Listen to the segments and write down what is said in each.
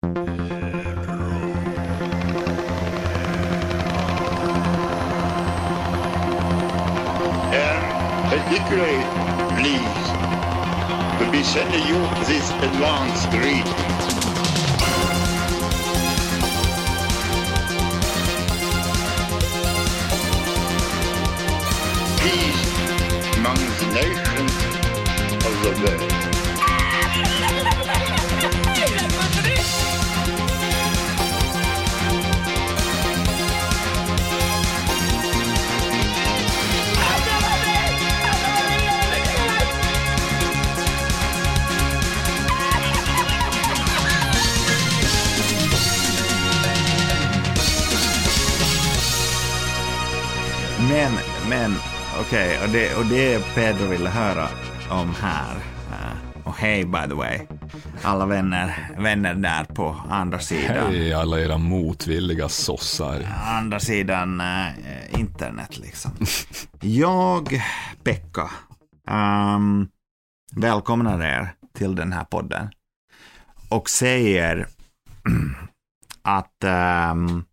And particularly pleased to be sending you this advanced greeting. Peace among the nations of the world. Okej, och, det, och det Pedro ville höra om här. eh, och hej by the way, alla vänner, vänner där på andra sidan. Hej alla era motvilliga sossar. Andra sidan eh, internet liksom. Jag, Pekka, um, välkomnar er till den här podden. Och säger att ehm,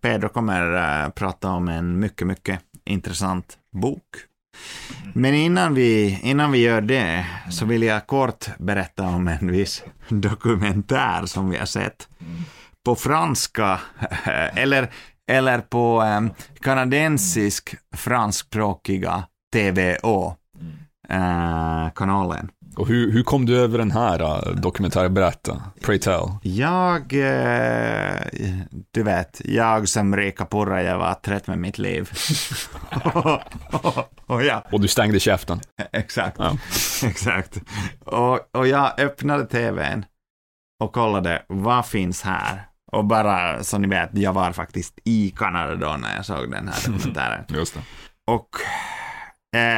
Pedro kommer eh, prata om en mycket, mycket intressant bok. Men innan vi, innan vi gör det så vill jag kort berätta om en viss dokumentär som vi har sett på franska, eh, eller, eller på um, kanadensisk franskspråkiga TVO-kanalen. Eh, och hur, hur kom du över den här uh, dokumentären? Berätta. Pray tell. Jag, eh, du vet, jag som Rika Purra, jag var trött med mitt liv. och ja, Och du stängde käften. exakt. Ja. Exakt. Och, och jag öppnade tvn och kollade vad finns här. Och bara så ni vet, jag var faktiskt i Kanada då när jag såg den här dokumentären. Just det. Och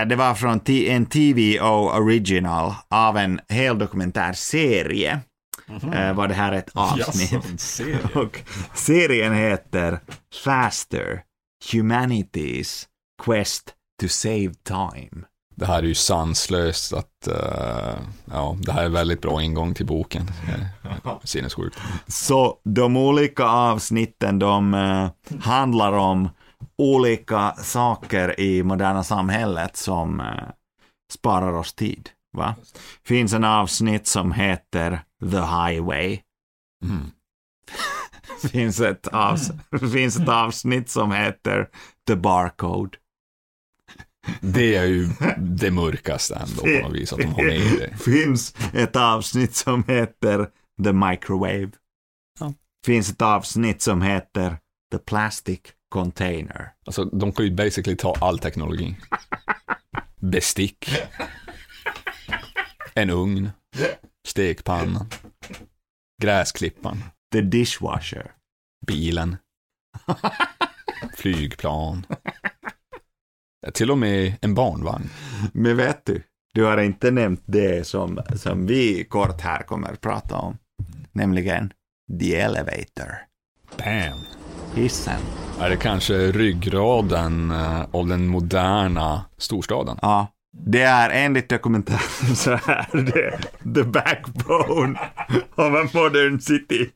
det var från en TVO original av en hel dokumentärserie. Eh, var det här ett avsnitt. En serie? Och serien heter Faster, Humanity's Quest to Save Time. Det här är ju sanslöst att, uh, ja, det här är väldigt bra ingång till boken. Eh, Sinnessjukt. Så de olika avsnitten de eh, handlar om olika saker i moderna samhället som eh, sparar oss tid. Va? Finns en avsnitt som heter The Highway. Mm. Finns ett, avs finns ett avsnitt som heter The Barcode. Det är ju det mörkaste ändå på något vis, att de har med det. Finns ett avsnitt som heter The Microwave. Ja. Finns ett avsnitt som heter The Plastic Container. Alltså, de kan ju basically ta all teknologi. Bestick. En ugn. Stekpanna. Gräsklippan. The Dishwasher. Bilen. Flygplan. Till och med en barnvagn. Men vet du, du har inte nämnt det som, som vi kort här kommer att prata om. Nämligen The Elevator. Bam. Hissen. Är det kanske ryggraden eh, av den moderna storstaden? Ja. Det är enligt dokumentären så här det, the backbone of a modern city.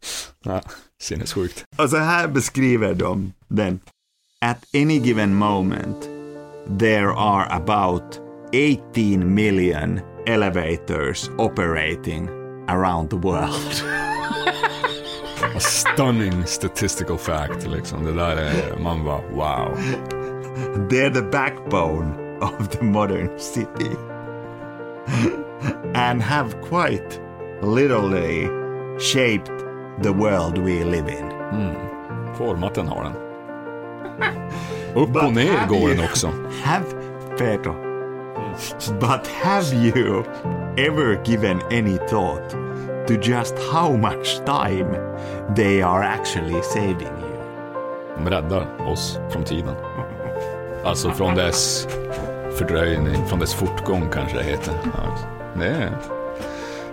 Ja, sinnessjukt. Och så här beskriver de den. At any given moment there are about 18 million elevators operating around the world. A stunning statistical fact, liksom. Det där är, man bara wow. They're the backbone of the modern city. and have quite literally shaped the world we live in. Format den har den. Upp och ner går den också. Have Pedro. But have you ever given any thought to just how much time they are actually saving you? De räddar oss från tiden. Alltså från dess fördröjning, från dess fortgång kanske det heter. Ja, alltså. det är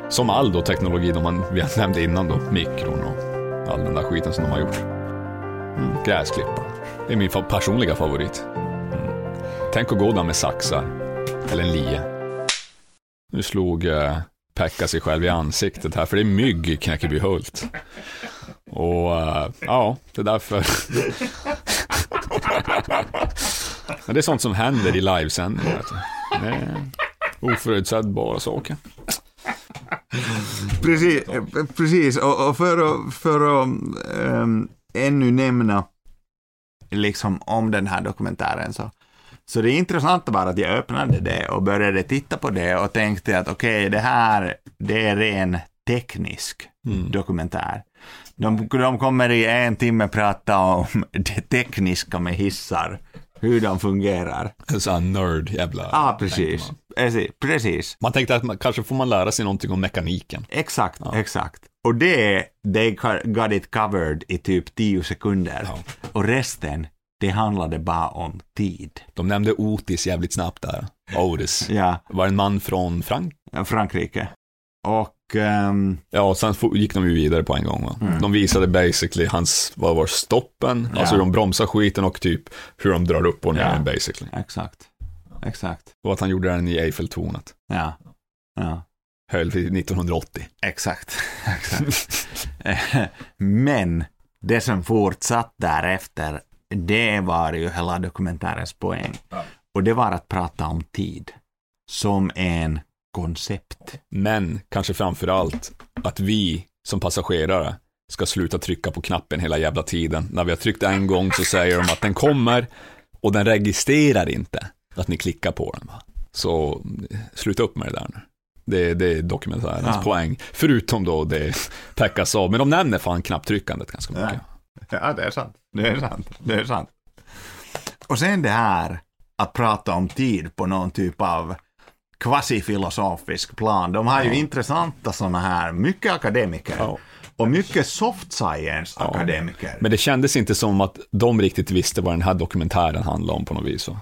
som all då teknologi de man, vi nämnde innan då, mikron och all den där skiten som de har gjort. Mm, gräsklippa. Det är min fa- personliga favorit. Mm. Tänk att gå där med saxar, eller en lie. Nu slog eh, pecka sig själv i ansiktet här, för det är mygg i Knäckebyhult. Och uh, ja, det är därför. Men det är sånt som händer i livesändning. Det är oförutsägbara saker. Precis, precis. Och, och för att, för att um, ännu nämna liksom om den här dokumentären så, så det intressanta var att jag öppnade det och började titta på det och tänkte att okej, det här, det är ren teknisk Mm. dokumentär. De, de kommer i en timme prata om det tekniska med hissar, hur de fungerar. En sån här nörd jävla... Ja, precis. Man. Precis. man tänkte att man, kanske får man lära sig någonting om mekaniken. Exakt, exakt. Och det, they got it covered i typ 10 sekunder. Ja. Och resten, det handlade bara om tid. De nämnde Otis jävligt snabbt där. Otis. Ja, Var en man från Frank? Frankrike. Och ehm, Ja, sen fo- gick de ju vidare på en gång. Va? De visade basically hans, vad var stoppen, Ja. alltså hur de bromsar skiten och typ hur de drar upp och ner Ja. den basically. exakt, exakt. Och att han gjorde den i Eiffeltornet. Ja, ja. Höll vid 1980. Exakt, exakt. Men det som fortsatt därefter, det var ju hela dokumentärens poäng. Och det var att prata om tid som en koncept. Men kanske framför allt att vi som passagerare ska sluta trycka på knappen hela jävla tiden. När vi har tryckt en gång så säger de att den kommer och den registrerar inte att ni klickar på den. Så sluta upp med det där nu. Det, det är dokumentärens Ja. poäng. Förutom då det packas av. Men de nämner fan knapptryckandet ganska mycket. Ja, det är sant. Det är sant. Det är sant. Och sen det här att prata om tid på någon typ av kvasifilosofisk plan. De har ju intressanta sådana här, mycket akademiker. Ja. Och mycket soft science akademiker. Men det kändes inte som att de riktigt visste vad den här dokumentären handlade om på något vis. Va?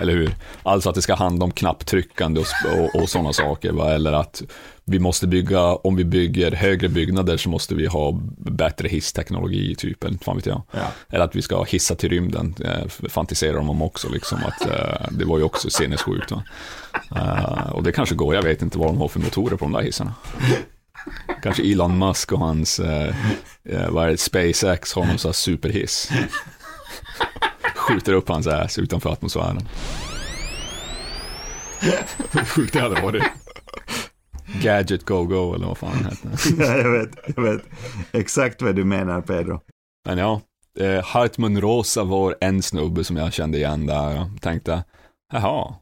Eller hur? Alltså att det ska handla om knapptryckande och, och, och sådana saker. Va? Eller att vi måste bygga, om vi bygger högre byggnader så måste vi ha bättre hissteknologi typ, inte fan vet jag. Ja. Eller att vi ska hissa till rymden, eh, fantiserar de om också liksom. Att, eh, det var ju också sinnessjukt. Va? Eh, och det kanske går, jag vet inte vad de har för motorer på de där hissarna. Kanske Elon Musk och hans, eh, eh, vad är det, SpaceX har någon sån här superhiss. Skjuter upp hans ass utanför atmosfären. Sjukt det hade varit. Gadget Go Go eller vad fan det hette. Ja, jag vet, jag vet exakt vad du menar Pedro. Men ja, eh, Hartmut Rosa var en snubbe som jag kände igen där. Jag tänkte, jaha.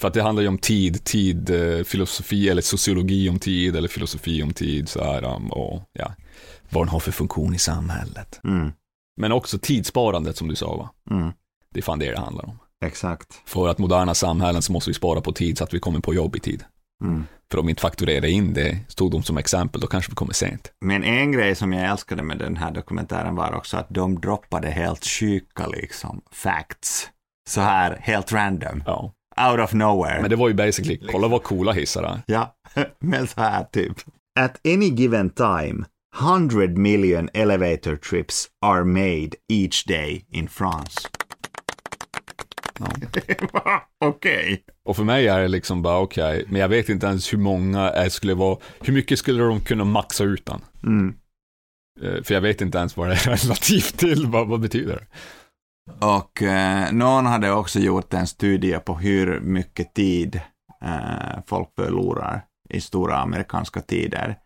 För att det handlar ju om tid, tid, eh, filosofi eller sociologi om tid eller filosofi om tid så här. Och ja, vad den har för funktion i samhället. Mm, Men också tidssparandet som du sa va? mm, Det är fan det det handlar om. exakt. För att moderna samhällen så måste vi spara på tid så att vi kommer på jobb i tid. Mm. För om vi inte fakturerar in det, stod de som exempel, då kanske vi kommer sent. Men en grej som jag älskade med den här dokumentären var också att de droppade helt sjuka liksom facts. Så här, helt random. Ja. Out of nowhere. Men det var ju basically, kolla vad coola hissar är. Ja, men så här typ. At any given time, 100 million elevator trips are made each day in France. Okej. Och för mig är det liksom bara okej, men jag vet inte ens hur många det skulle vara, hur mycket skulle de kunna maxa ut den? Mm. Eh, För jag vet inte ens vad det är relativt till, vad, vad betyder det? Och eh, någon hade också gjort en studie på hur mycket tid eh, folk förlorar i stora amerikanska tider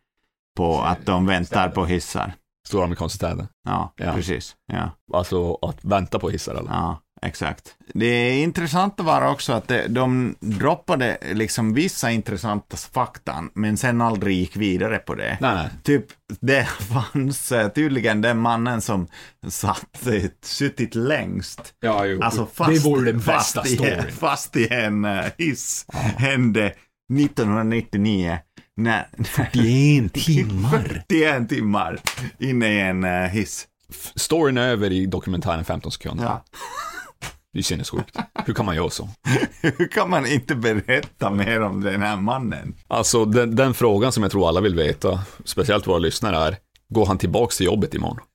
på att de väntar på hissar. Stora amerikanska städer. Ja, Ja. precis. Ja. Alltså att vänta på hissar eller? Ja, exakt. Det intressanta var också att de droppade liksom vissa intressanta fakta, men sen aldrig gick vidare på det. Nej, nej. Typ, det fanns eh, tydligen den mannen som satt, eh, suttit längst. Ja, jo. Alltså fast, det vore den bästa fast, i, fast i en eh, hiss hände 1999. När, 41 timmar. 41 timmar inne i en eh, hiss. Storyn är över i dokumentären 15 sekunder. Ja. Det är sinnessjukt. Hur kan man göra så? Hur kan man inte berätta mer om den här mannen? Alltså den, den frågan som jag tror alla vill veta, speciellt våra lyssnare är, går han tillbaks till jobbet imorgon?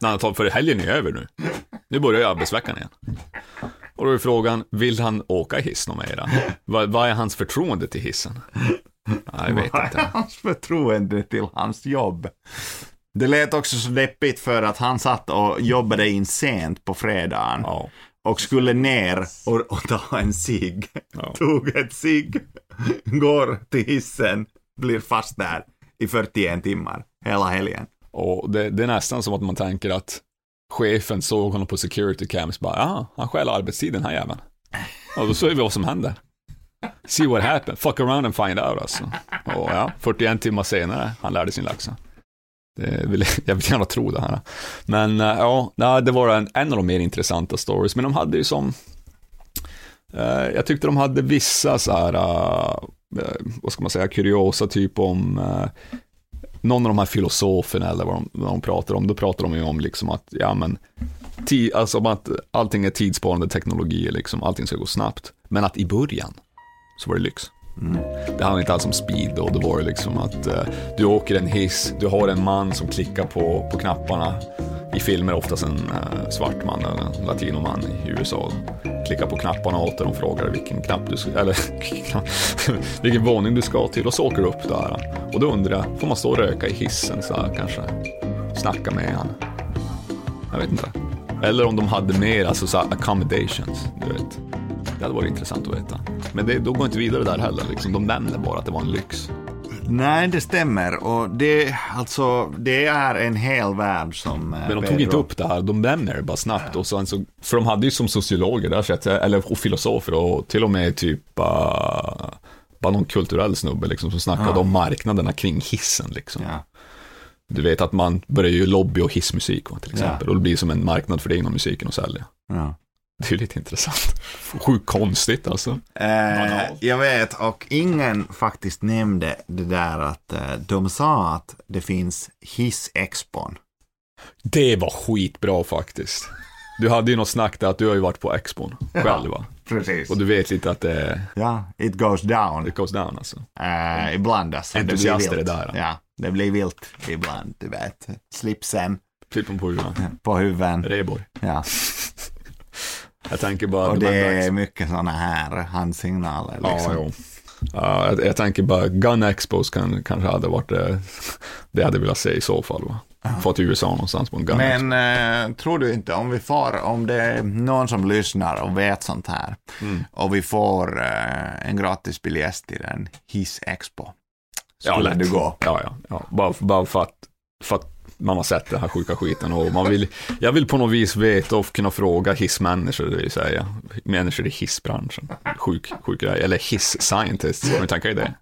Tar, för helgen är över nu. Nu börjar ju arbetsveckan igen. Och då är frågan, vill han åka hiss någon mera? Vad, vad är hans förtroende till hissen? Ja, jag vet inte. hans förtroende till hans jobb. Det lät också så deppigt för att han satt och jobbade in sent på fredagen Ja, och skulle ner och, och ta en cigg. Ja. Tog ett cigg, går till hissen, blir fast där i 41 timmar hela helgen. och det, det är nästan som att man tänker att chefen såg honom på security cams bara, ja, han stjäl arbetstid den här jäveln. Och då ser vi vad som händer. See what happened, fuck around and find out alltså. Och ja, 41 timmar senare, han lärde sin läxa. Det vill, jag vill gärna tro det här. Men eh, ja, det var en, en av de mer intressanta stories, men de hade ju som, eh, jag tyckte de hade vissa så här, eh, eh, vad ska man säga, kuriosa typ om eh, någon av de här filosoferna eller vad de, vad de pratar om, då pratar de ju om liksom att, ja men, ti, alltså om att allting är tidsparande teknologier liksom, allting ska gå snabbt. Men att i början så var det lyx. Det handlar inte alls om speed och då var det liksom att eh, du åker en hiss, du har en man som klickar på, på knapparna. I filmer oftast en eh, svart man eller en latinoman i USA. Klickar på knapparna åt dig, de frågar vilken knapp du ska, eller vilken våning du ska till och så åker du upp där. Och då undrar jag, får man stå och röka i hissen så här kanske? Snacka med han? Jag vet inte. Eller om de hade mer, alltså så här accommodations, du vet. Det hade varit intressant att veta. Men det, då går inte vidare där heller, liksom. de nämner bara att det var en lyx. Nej, det stämmer. Och det, alltså, det är en hel värld som... Men de tog inte upp det här, de nämner det bara snabbt. Och sen så, för de hade ju som sociologer där, att, eller och filosofer och till och med typ uh, bara någon kulturell snubbe liksom, som snackade Ja. om marknaderna kring hissen. Liksom. Ja. Du vet att man börjar ju lobby och hissmusik va, till exempel. Ja. Och det blir som en marknad för det inom musiken att sälja. Ja. Det är lite intressant. Sjukt konstigt alltså. Eh, jag vet, och ingen faktiskt nämnde det där att eh, de sa att det finns Hiss-expon. Det var skitbra faktiskt. Du hade ju något snack där att du har ju varit på expon själv va? Precis. Och du vet lite att det, Ja, it goes down. it goes down alltså. Eh, ibland alltså. Det Entusiaster är där. Ja, det blir vilt ibland, du vet. Slipsen Flippen på huvudet. på huven. Reborg. Ja. Jag tänker bara... Och det är mycket sådana här handsignaler. Ja, Liksom. jo. Ja, jag, jag tänker bara, Gun Expos kan, kanske hade varit det, det jag hade velat se i så fall. Va? Få till USA någonstans på en Gun. Men eh, tror du inte om vi får, om det är någon som lyssnar och vet sånt här Mm. och vi får eh, en gratis biljett till en Hiss Expo. Ja, Skulle lätt. du gå? Ja, ja. ja. Bara, bara för, att, för att man har sett den här sjuka skiten och man vill, jag vill på något vis veta och kunna fråga hissmänniskor, det vill säga människor i hissbranschen. Sjuk, sjuk grej. Eller hiss scientists, kan du tänka dig det?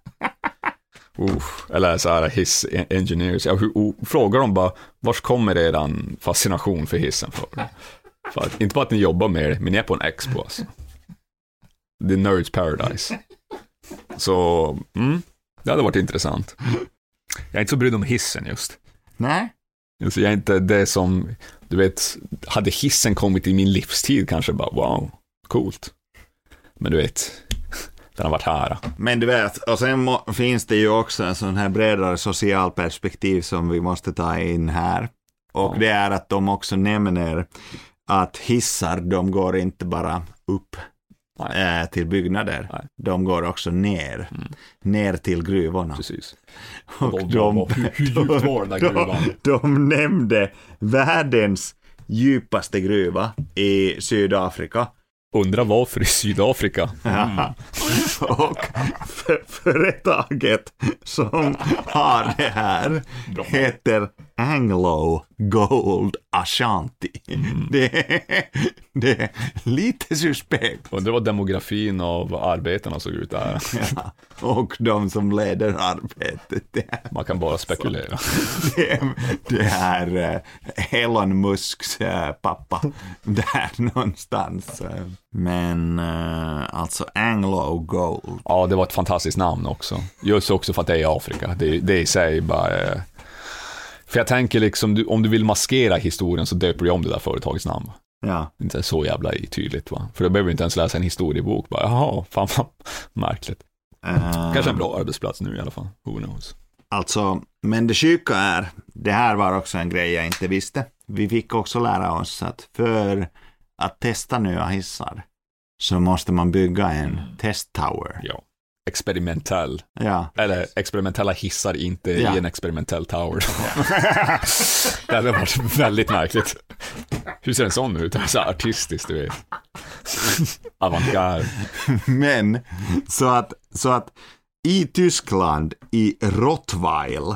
Uff. Eller så här hiss engineers. Jag frågar dem bara, vars kommer eran fascination för hissen för? för att, inte bara att ni jobbar med det, men ni är på en expo alltså. The Nerds Paradise. Så, mm, det hade varit intressant. Jag är inte så brydd om hissen just. Nej? Alltså jag är inte det som, du vet, hade hissen kommit i min livstid kanske bara wow, coolt. Men du vet, den har varit här. Men du vet, och sen må, finns det ju också en sån här bredare social perspektiv som vi måste ta in här. Och Ja. det är att de också nämner att hissar, de går inte bara upp Nej. eh, till byggnader. Nej. De går också ner. Mm. Ner till gruvorna. Precis. Och Vad- de, den där gruvan? De, de nämnde världens djupaste gruva i Sydafrika. Undrar varför i Sydafrika? Ja. Och för, företaget som har det här Bra. heter Anglo Gold Ashanti. Det, är- det är lite suspekt. Undrar vad demografin av arbetarna såg ut där. Ja. Och de som leder arbetet. Det är, Man kan bara spekulera. det är, det är eh, Elon Musks eh, pappa. Där någonstans. Men eh, alltså Anglo Gold. Ja, det var ett fantastiskt namn också. Just också för att det är i Afrika. Det, det i sig bara... För jag tänker liksom, du, om du vill maskera historien så döper du om det där företagets namn. Ja. Inte så jävla tydligt va. För då behöver du inte ens läsa en historiebok. Bara, jaha, fan vad märkligt. Eh, Kanske en bra arbetsplats nu i alla fall. Who knows. Alltså, men det sjuka är, det här var också en grej jag inte visste. Vi fick också lära oss att för att testa nya hissar så måste man bygga en testtower. Ja. Experimentell. Ja. Eller experimentella hissar inte Ja. i en experimentell tower. det hade varit väldigt märkligt. Hur ser en sån ut? Så artistiskt, du vet. Avantgarde. Men, så att, så att i Tyskland, i Rottweil,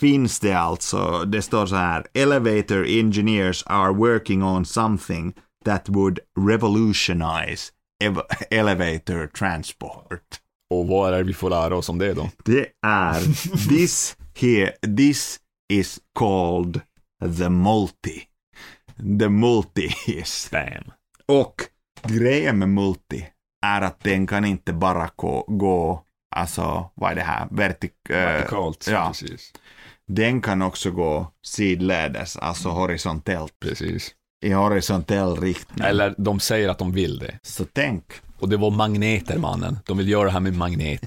finns det alltså, det står så här, elevator engineers are working on something that would revolutionize ev- elevator transport. Och vad är det vi får lära oss om det då? Det är, this here, this is called the multi. The multi-hiss. Bam. Och grejen med multi är att den kan inte bara gå, gå alltså vad är det här, vertik... eh, Vertikalt, ja. precis. Den kan också gå sidledes, alltså horisontellt, Precis. i horisontell riktning. Eller de säger att de vill det. Så tänk, och det var magneter, mannen. De vill göra det här med magnet.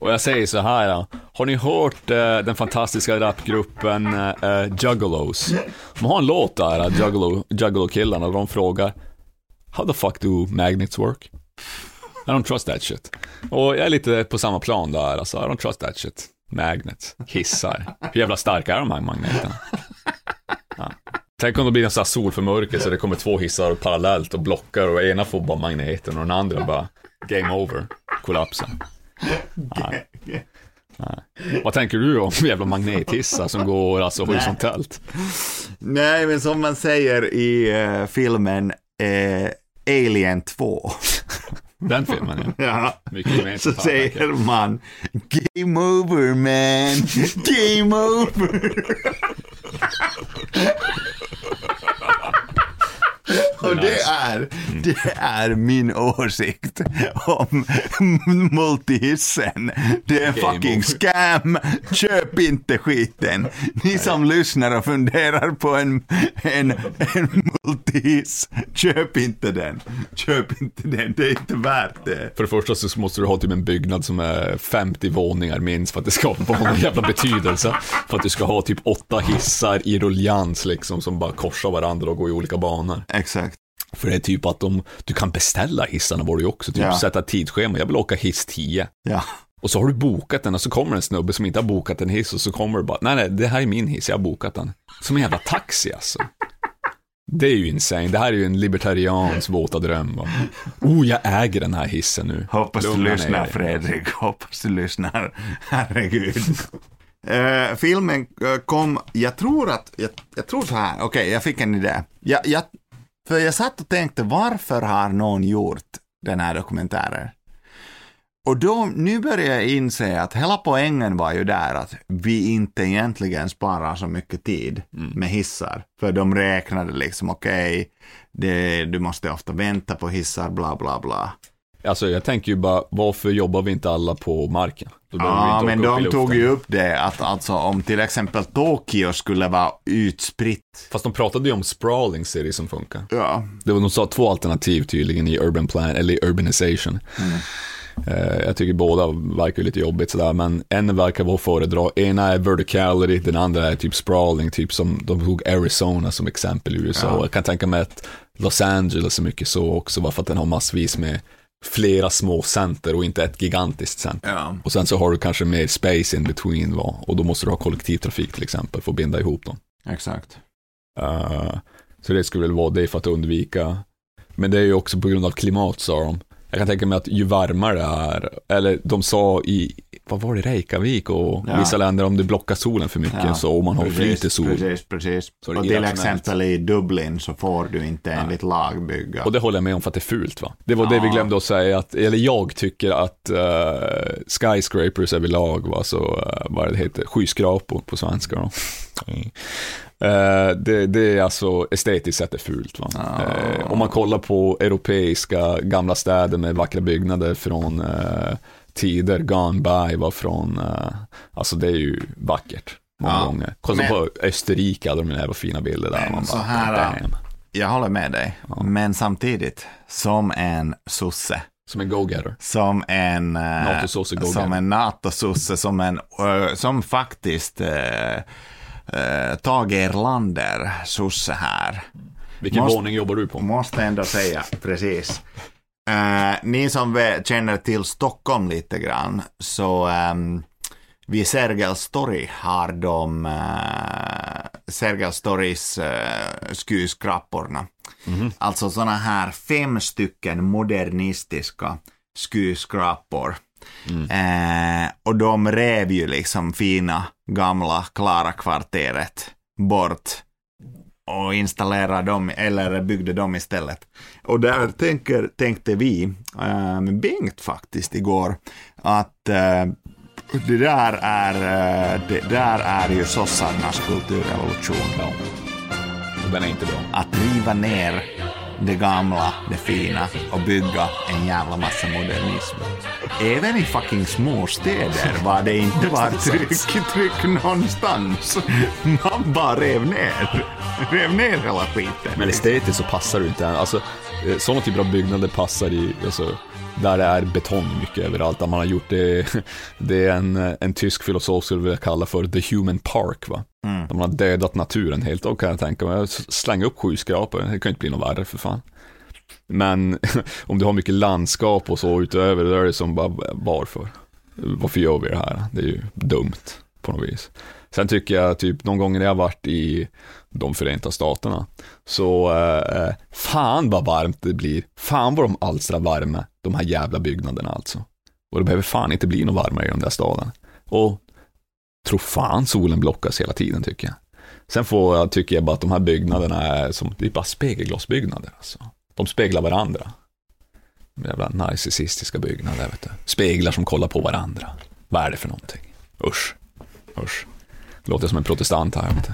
Och jag säger så här, ja. har ni hört eh, den fantastiska rapgruppen eh, eh, Juggalos? De har en låt där, eh, Juggalo, Juggalo-killarna, och de frågar How the fuck do magnets work? I don't trust that shit. Och jag är lite på samma plan där, alltså, I don't trust that shit. Magnets, hissar. Hur jävla starka är de här magneterna? Tänk om det blir en sån här solförmörkelse så det kommer två hissar parallellt och blockar och ena får bara magneten och den andra bara game over, kollapsar. Nej. Nej. Vad tänker du om jävla magnethissar som går alltså horisontellt? nej men som man säger i eh, filmen eh, Alien 2, Den filmen ja. ja, Mycket så gemensamt. här, säger man Game over man, game over. Och det är, det är min åsikt om multihissen. Det är Game fucking scam. Köp inte skiten. Ni som lyssnar och funderar på en, en, en multihiss, köp inte den. Köp inte den, det är inte värt det. För det första så måste du ha typ en byggnad som är 50 våningar minst för att det ska ha någon jävla betydelse. För att du ska ha typ åtta hissar i ruljans liksom som bara korsar varandra och går i olika banor. Exakt. För det är typ att de, du kan beställa hissarna var du ju också, typ Ja. sätta tidsschema. Jag vill åka hiss 10. Ja. Och så har du bokat den och så kommer en snubbe som inte har bokat en hiss och så kommer det bara, nej nej, det här är min hiss, jag har bokat den. Som en jävla taxi alltså. Det är ju insane, det här är ju en libertarians våta dröm. Va? Oh, jag äger den här hissen nu. Hoppas du Lugna ner lyssnar dig. Fredrik, hoppas du lyssnar. Herregud. Eh, filmen eh, kom, jag tror att, jag, jag tror så här, okej jag fick en idé. Jag, jag, för jag satt och tänkte varför har någon gjort den här dokumentären? Och då, nu börjar jag inse att hela poängen var ju där att vi inte egentligen sparar så mycket tid med hissar. För de räknade liksom, okej, det du måste ofta vänta på hissar, bla bla bla. Alltså jag tänker ju bara, varför jobbar vi inte alla på marken? Ja, men de tog ju upp det att alltså om till exempel Tokyo skulle vara utspritt. Fast de pratade ju om sprawling city som funkar. Ja, Det var, de sa två alternativ tydligen i urban plan, eller i urbanization. Mm. Eh, jag tycker båda verkar lite jobbigt sådär, men en verkar vara att föredra. Ena är verticality, den andra är typ sprawling, typ som de tog Arizona som exempel i USA. Ja. Jag kan tänka mig att Los Angeles är mycket så också, bara för att den har massvis med flera små center och inte ett gigantiskt center. ja, Och sen så har du kanske mer space in between, va? och då måste du ha kollektivtrafik till exempel för att binda ihop dem. exakt. Eh, så det skulle väl vara det för att undvika. Men det är ju också på grund av klimat sa de. Jag kan tänka mig att ju varmare det är, eller de sa i, vad var det, Reykjavik och Ja. vissa länder om du blockar solen för mycket Ja. så om man har Precis, flyter sol. Precis, precis. Och till exempel i Dublin så får du inte enligt lag bygga. Och det håller jag med om för att det är fult va? Det var det vi Ja. glömde att säga, att, eller jag tycker att uh, skyscrapers överlag, va? så uh, vad det heter, skyskrapor på svenska då. Eh, det, det är alltså estetiskt sett är fult. Va? Ja. Eh, om man kollar på europeiska gamla städer med vackra byggnader från eh, tider gone by, var från, alltså det är ju vackert. Många Ja. gånger. Kolla Men- på Österrike, hade de jävla fina bilder där. Men Man så bara, här, damn. Jag håller med dig. Men samtidigt, som en sosse, Som en go-getter. som en... NATO-sosse go-getter. Som en NATO-sosse, som en... som faktiskt... Uh, Tage Erlander, sosse här. Vilken Måste- våning jobbar du på? Måste ändå säga, precis. Eh, ni som känner till Stockholm lite grann, så um, vid Sergels torg har de uh, Sergels torgs uh, skyskraporna. Alltså sådana här fem stycken modernistiska skyskrapor. Eh, och de rev ju liksom fina gamla Klara kvarteret bort och installerade dem, eller byggde dem istället. Och där tänker, tänkte vi, äh, med Bengt faktiskt igår, att äh, det där är, äh, det där är ju sossarnas kulturrevolution. Ja. Den är inte bra. Att riva ner det gamla, det fina och bygga en jävla massa modernism. Även i fucking småstäder var det inte var tryck, tryck någonstans. Man bara rev ner. Rev ner hela skiten. Men estetiskt så passar det inte. Alltså, eh, sådana typer av byggnader passar i, alltså, där det är betong mycket överallt. Där man har gjort det, det är en, en tysk filosof skulle vilja kalla för the human park. Va? Mm. De har dödat naturen helt. Då kan jag tänka mig, slänga upp sjukskrapor, det kan ju inte bli något värre för fan. Men om du har mycket landskap och så utöver, då är det som bara, varför? Varför gör vi det här? Det är ju dumt på något vis. Sen tycker jag typ någon gång när jag har varit i de Förenta Staterna, så eh, eh fan vad varmt det blir. Fan vad de alstrar värme, de här jävla byggnaderna alltså. Och det behöver fan inte bli något varmare i den där staden. Och tro fan solen blockas hela tiden tycker jag. Sen får jag, tycker jag bara att de här byggnaderna är som, det är bara spegelglasbyggnader alltså. De speglar varandra. Jävla narcissistiska byggnader, vet du. Speglar som kollar på varandra. Vad är det för någonting? Usch. Usch. Låter som en protestant här. Vet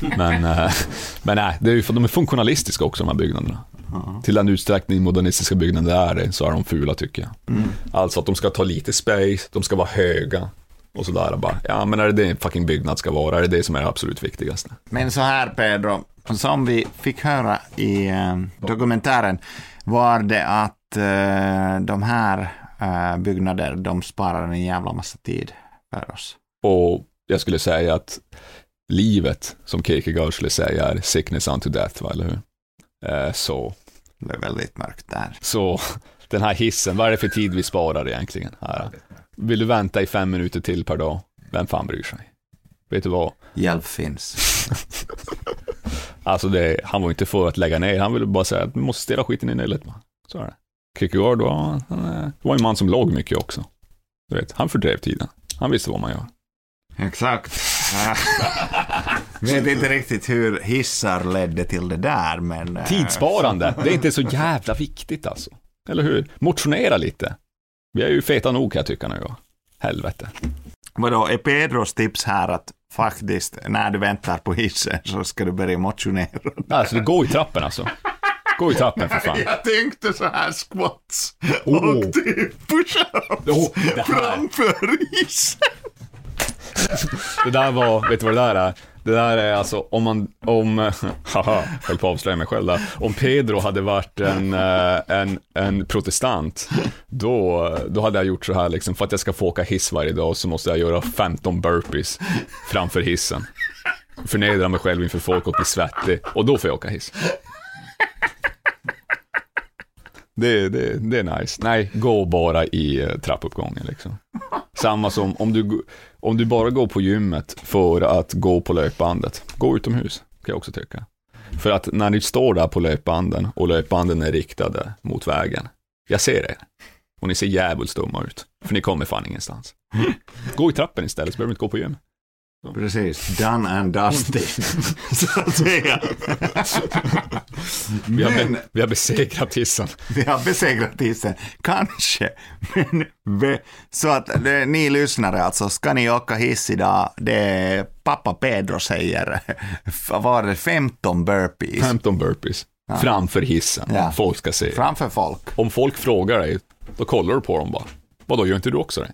du. Men, eh, men nej, det är ju, de är funktionalistiska också de här byggnaderna. Till den utsträckning modernistiska byggnader är det, så är de fula tycker jag. Alltså att de ska ta lite space, de ska vara höga. Och sådär bara, ja men är det det en fucking byggnad ska vara? Är det det som är det absolut viktigaste? Men så här Pedro, som vi fick höra i eh, dokumentären var det att eh, de här eh, byggnader, de sparar en jävla massa tid för oss. Och jag skulle säga att livet, som Kierkegaard skulle säga, är sickness unto death, va, eller hur? Eh, så, Det är väldigt mörkt där. så den här hissen, vad är det för tid vi sparar egentligen? Här? Vill du vänta i fem minuter till per dag? Vem fan bryr sig? Vet du vad? Hjälp finns. Alltså det, han var inte för att lägga ner, han ville bara säga att du måste ställa skiten i nyllet. Så är det. Kierkegaard var, han är- var en man som låg mycket också. Du vet, han fördrev tiden. Han visste vad man gör. Exakt. Vet inte riktigt hur hissar ledde till det där, men... eh, Tidssparande, det är inte så jävla viktigt alltså. Eller hur? Motionera lite. Vi är ju feta nog kan jag tycka nu. Helvete. Vadå, är Pedros tips här att faktiskt, när du väntar på hissen så ska du börja motionera? Alltså, går i trappen alltså. Gå i trappen för fan. Jag tänkte så här squats Åh. och typ push-ups här. framför hissen. Det där var, vet du vad det där är? Det där är alltså om man, om, haha, höll på att avslöja mig själv där. Om Pedro hade varit en, eh, en, en protestant, då, då hade jag gjort så här liksom, för att jag ska få åka hiss varje dag så måste jag göra 15 burpees framför hissen. Förnedra mig själv inför folk och bli svettig, och då får jag åka hiss. Det, det, det är nice. Nej, gå bara i eh, trappuppgången liksom. Samma som om du, om du bara går på gymmet för att gå på löpbandet, gå utomhus, kan jag också tycka. För att när ni står där på löpbanden och löpbanden är riktade mot vägen, jag ser er. Och ni ser djävulskt dumma ut, för ni kommer fan ingenstans. Gå i trappen istället, så behöver ni inte gå på gym. Precis, done and dusted. så att säga. Vi har, Men- be, vi har besegrat hissen. Vi har besegrat hissen, kanske. Men, ve- så att ni lyssnare alltså, ska ni åka hiss idag, det pappa Pedro säger, var det, 15 burpees 15 burpees. Framför hissen. Ja. Folk ska se. framför folk. Om folk frågar dig, då kollar du på dem bara. Vadå, gör inte du också det?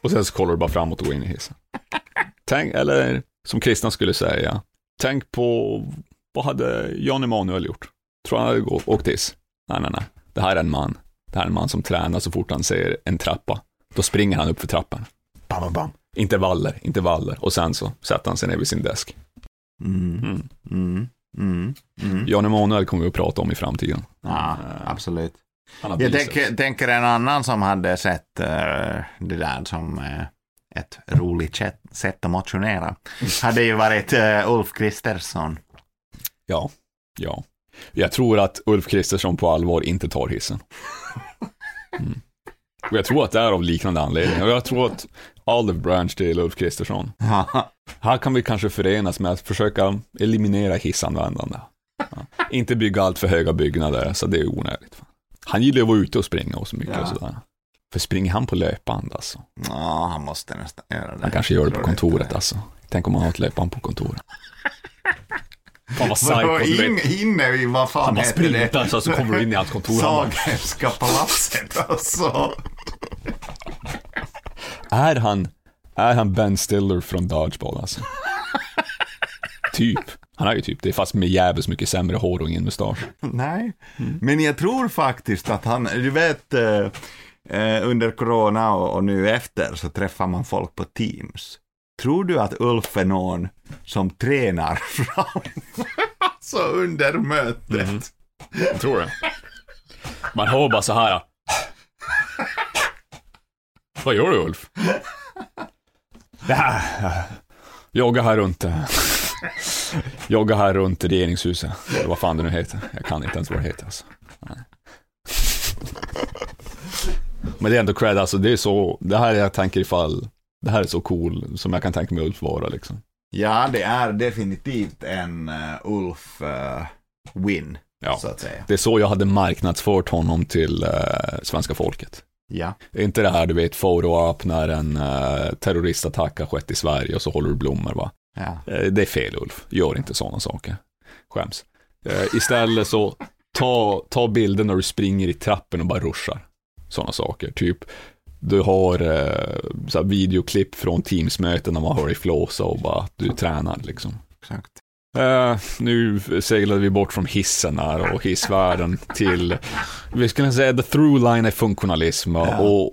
Och sen så kollar du bara framåt och går in i hissen. Tänk, eller som kristna skulle säga, tänk på vad hade Jan Emanuel gjort? Tror han hade gå- åkt hiss? Nej, nej, nej. Det här är en man. Det här är en man som tränar så fort han ser en trappa. Då springer han upp för trappan. Bam, bam, bam. Intervaller, intervaller. Och sen så sätter han sig ner vid sin desk. Mm, Mm. mm, mm, mm. Jan Emanuel kommer vi att prata om i framtiden. Ja, absolut. Jag tänker, tänker en annan som hade sett eh, det där som eh, ett roligt sätt, sätt att motionera. Hade ju varit uh, Ulf Kristersson. Ja, ja. Jag tror att Ulf Kristersson på allvar inte tar hissen. Mm. Och jag tror att det är av liknande anledningar. Och jag tror att Olive Branch till Ulf Kristersson. Här kan vi kanske förenas med att försöka eliminera hissanvändande. Ja. Inte bygga allt för höga byggnader, så det är onödigt. Han gillar ju att vara ute och springa och så mycket Ja. och sådär. För springer han på löpband alltså? ja, han måste nästan göra det. Han kanske gör det på kontoret alltså. Tänk om han har ett löpband på kontoret. Fan vad psycho, du vet. in, inne i, vad fan Han heter det? sprintar så, så kommer du in i hans kontor. Han Sagerska palatset alltså. är han, är han Ben Stiller från Dodgeball alltså? typ. Han är ju typ det, fast med jävligt mycket sämre hår och ingen mustasch. Nej, men jag tror faktiskt att han, du vet, eh, eh, under corona och, och nu efter så träffar man folk på Teams. Tror du att Ulf är någon som tränar fram, alltså under mötet? Jag tror det. Man hör bara så här. Vad gör du Ulf? Ja, Jogga här runt. Eh, Jogga här runt regeringshuset. Eller vad fan det nu heter. Jag kan inte ens vad det heter alltså. Nej. Men det är ändå cred, alltså det är så, det här är jag tänker ifall, det här är så cool som jag kan tänka mig Ulf vara liksom. Ja, det är definitivt en uh, Ulf eh, win, Ja. så att säga. Det är så jag hade marknadsfört honom till eh, svenska folket. Ja, Det är inte det här du vet, photo-up när en uh, terroristattack har skett i Sverige och så håller du blommor va. Ja. Eh, det är fel Ulf, gör inte sådana saker. Skäms. Eh, istället så, ta, ta bilder när du springer i trappen och bara ruschar. Sådana saker, typ du har eh, så här videoklipp från Teams-möten när man hör dig flåsa och bara att du tränar liksom. exakt. Eh, nu seglade vi bort från hissen här och hissvärlden till, vi skulle säga the through line är funktionalism Ja. och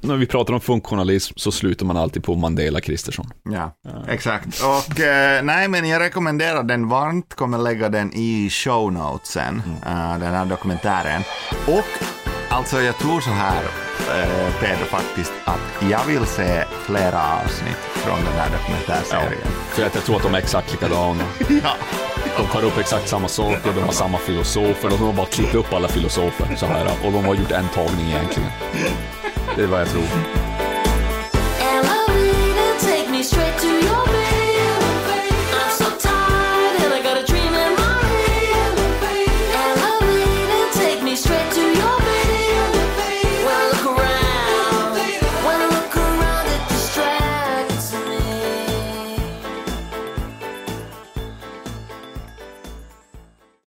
när vi pratar om funktionalism så slutar man alltid på Mandela Kristersson. Ja, exakt. Och eh, nej, men jag rekommenderar den varmt. Kommer lägga den i show notesen, eh, den här dokumentären. Och alltså, jag tror så här, eh, Pedro, faktiskt, att jag vill se flera avsnitt från den här dokumentärserien. För att jag tror att de är exakt likadana. Ja. De tar upp exakt samma saker, de har samma filosofer, de har bara klippt upp alla filosofer så här och de har gjort en tagning egentligen. Det är vad jag tror.